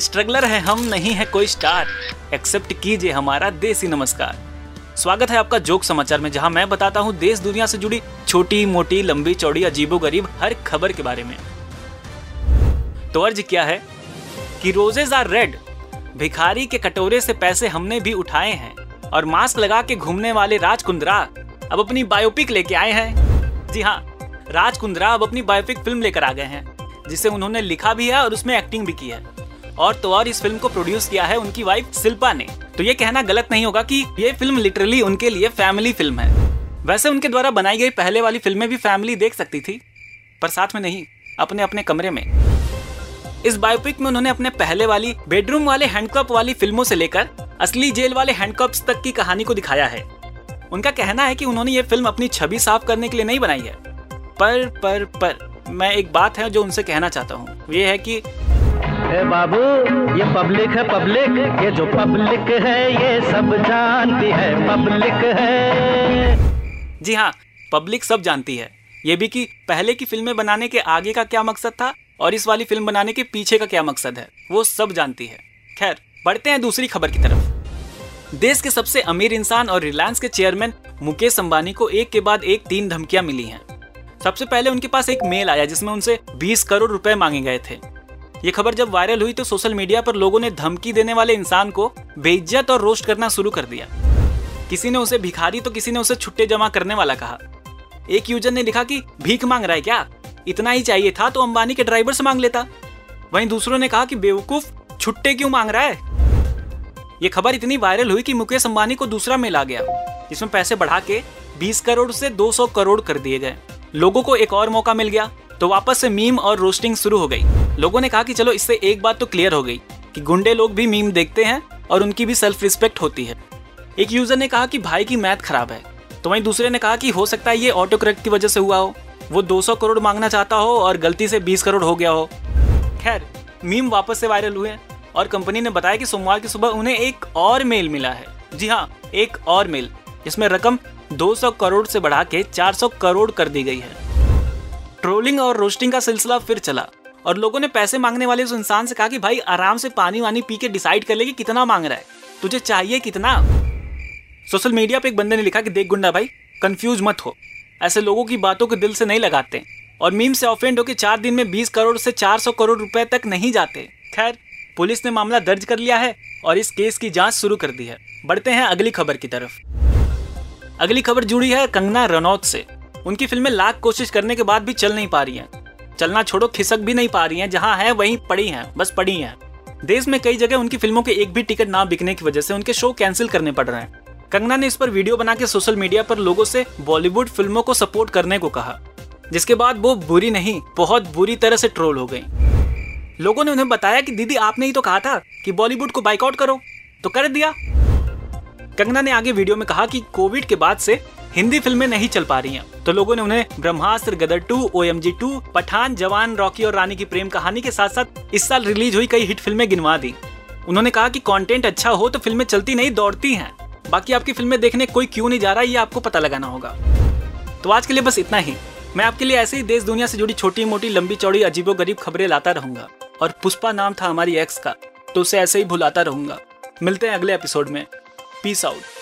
Struggler है, हम नहीं है कोई स्टार। एक्सेप्ट कीजिए हमारा देसी नमस्कार। स्वागत है आपका जोक समाचार में, जहाँ मैं बताता हूँ देश दुनिया से जुड़ी छोटी, मोटी, लंबी, चौड़ी अजीबो गरीब हर खबर के बारे में। तो अर्ज़ क्या है? कि रोजेज आर रेड भिखारी के कटोरे से पैसे हमने भी उठाए हैं, और मास्क लगा के घूमने वाले राज कुंद्रा अब अपनी बायोपिक लेके आए हैं। जी हाँ राज कुंद्रा अब अपनी बायोपिक फ़िल्म लेकर आ गए हैं, जिसे उन्होंने लिखा भी है और उसमें एक्टिंग भी की है। और तो और इस फ़िल्म को प्रोड्यूस किया है उनकी वाइफ शिल्पा ने। तो ये कहना गलत नहीं होगा कि ये फ़िल्म लिटरली उनके लिए फैमिली फ़िल्म है। वैसे उनके द्वारा बनाई गई पहले वाली फ़िल्में भी फैमिली देख सकती थी, पर साथ में नहीं अपने अपने कमरे में। इस बायोपिक में उन्होंने अपने पहले वाली बेडरूम वाले हैंडकप वाली फ़िल्मों से लेकर असली जेल वाले हैंडकप्स तक की कहानी को दिखाया है। उनका कहना है कि उन्होंने ये फ़िल्म अपनी छवि साफ़ करने के लिए नहीं बनाई है। पर पर पर, मैं एक बात है जो उनसे कहना चाहता हूँ। ये है कि ए बाबू, ये पब्लिक है पब्लिक ये जो पब्लिक है, ये सब जानती है पब्लिक है। जी हाँ पब्लिक सब जानती है। ये भी कि पहले की फ़िल्में बनाने के आगे का क्या मकसद था और इस वाली फ़िल्म बनाने के पीछे का क्या मकसद है, वो सब जानती है। खैर, बढ़ते हैं दूसरी खबर की तरफ़। देश के सबसे अमीर इंसान और रिलायंस के चेयरमैन मुकेश अंबानी को एक के बाद एक तीन धमकियाँ मिली हैं। सबसे पहले उनके पास एक मेल आया जिसमें उनसे 20 करोड़ रुपए मांगे गए थे। ये खबर जब वायरल हुई तो सोशल मीडिया पर लोगों ने धमकी देने वाले इंसान को बेइज्जत और रोस्ट करना शुरू कर दिया। किसी ने उसे भिखारी तो किसी ने उसे छुट्टे जमा करने वाला कहा। एक यूज़र ने लिखा कि, भीख मांग रहा है क्या? इतना ही चाहिए था तो अंबानी के ड्राइवर से मांग लेता। वहीं दूसरों ने कहा कि, बेवकूफ़ छुट्टे क्यों मांग रहा है? ये खबर इतनी वायरल हुई कि मुकेश अंबानी को दूसरा मेल आ गया, जिसमें पैसे बढ़ा के 20 करोड़ से 200 करोड़ कर दिए गए। लोगों को एक और मौका मिल गया। तो वापस से मीम और रोस्टिंग शुरू हो गई। लोगों ने कहा कि चलो इससे एक बात तो क्लियर हो गई कि गुंडे लोग भी मीम देखते हैं और उनकी भी सेल्फ रिस्पेक्ट होती है। एक यूज़र ने कहा कि भाई की मैथ खराब है। तो वहीं दूसरे ने कहा कि हो सकता है ये ऑटो करेक्ट की वजह से हुआ हो। वो 200 करोड़ मांगना चाहता हो और गलती से 20 करोड़ हो गया हो। खैर, मीम वापस से वायरल हुए और कंपनी ने बताया कि सोमवार की सुबह उन्हें एक और मेल मिला है। जी हाँ एक और मेल जिसमें रकम 200 करोड़ से बढ़ा के 400 करोड़ कर दी गई है। ट्रोलिंग और रोस्टिंग का सिलसिला फिर चला। और लोगों ने पैसे मांगने वाले उस इंसान से कहा कि, भाई, आराम से पानी वानी पी के डिसाइड कर ले कि कितना मांग रहा है। तुझे चाहिए कितना? सोशल मीडिया पे एक बंदे ने लिखा कि, देख गुंडा भाई कंफ्यूज मत हो। ऐसे लोगों की बातों को दिल से नहीं लगाते। और मीम से ऑफेंड होकर चार दिन में 20 करोड़ से 400 करोड़ रुपए तक नहीं जाते। खैर, पुलिस ने मामला दर्ज कर लिया है और इस केस की जाँच शुरू कर दी है। बढ़ते हैं अगली खबर की तरफ़। अगली खबर जुड़ी है कंगना रनौत से। उनकी फ़िल्में लाख कोशिश करने के बाद भी चल नहीं पा रही हैं। चलना छोड़ो, खिसक भी नहीं पा रही हैं। जहाँ है, वहीं पड़ी हैं, बस पड़ी हैं। देश में कई जगह उनकी फ़िल्मों के एक भी टिकट ना बिकने की वजह से उनके शो कैंसिल करने पड़ रहे हैं। कंगना ने इस पर वीडियो बना के सोशल मीडिया पर लोगों से बॉलीवुड फ़िल्मों को सपोर्ट करने को कहा, जिसके बाद वो बुरी नहीं, बहुत बुरी तरह से ट्रोल हो गई। लोगों ने उन्हें बताया कि, दीदी, आपने ही तो कहा था कि बॉलीवुड को बाइकआउट करो तो कर दिया। कंगना ने आगे वीडियो में कहा कि कोविड के बाद से हिंदी फ़िल्में नहीं चल पा रही हैं। तो लोगों ने उन्हें Brahmastra, Gadar two O M G two, Pathaan, Jawan, Rocky और रानी की प्रेम कहानी के साथ साथ इस साल रिलीज़ हुई कई हिट फ़िल्में गिनवा दी। उन्होंने कहा कि कंटेंट अच्छा हो तो फ़िल्में चलती नहीं, दौड़ती हैं। बाकी आपकी फ़िल्में देखने कोई क्यों नहीं जा रहा, ये आपको पता लगाना होगा। तो आज के लिए बस इतना ही। मैं आपके लिए ऐसे ही देश दुनिया से जुड़ी छोटी मोटी लंबी चौड़ी अजीबो गरीब खबरें लाता रहूँगा। और पुष्पा नाम था हमारी एक्स का तो उसे ऐसे ही भुलाता रहूँगा। मिलते हैं अगले एपिसोड में। Peace out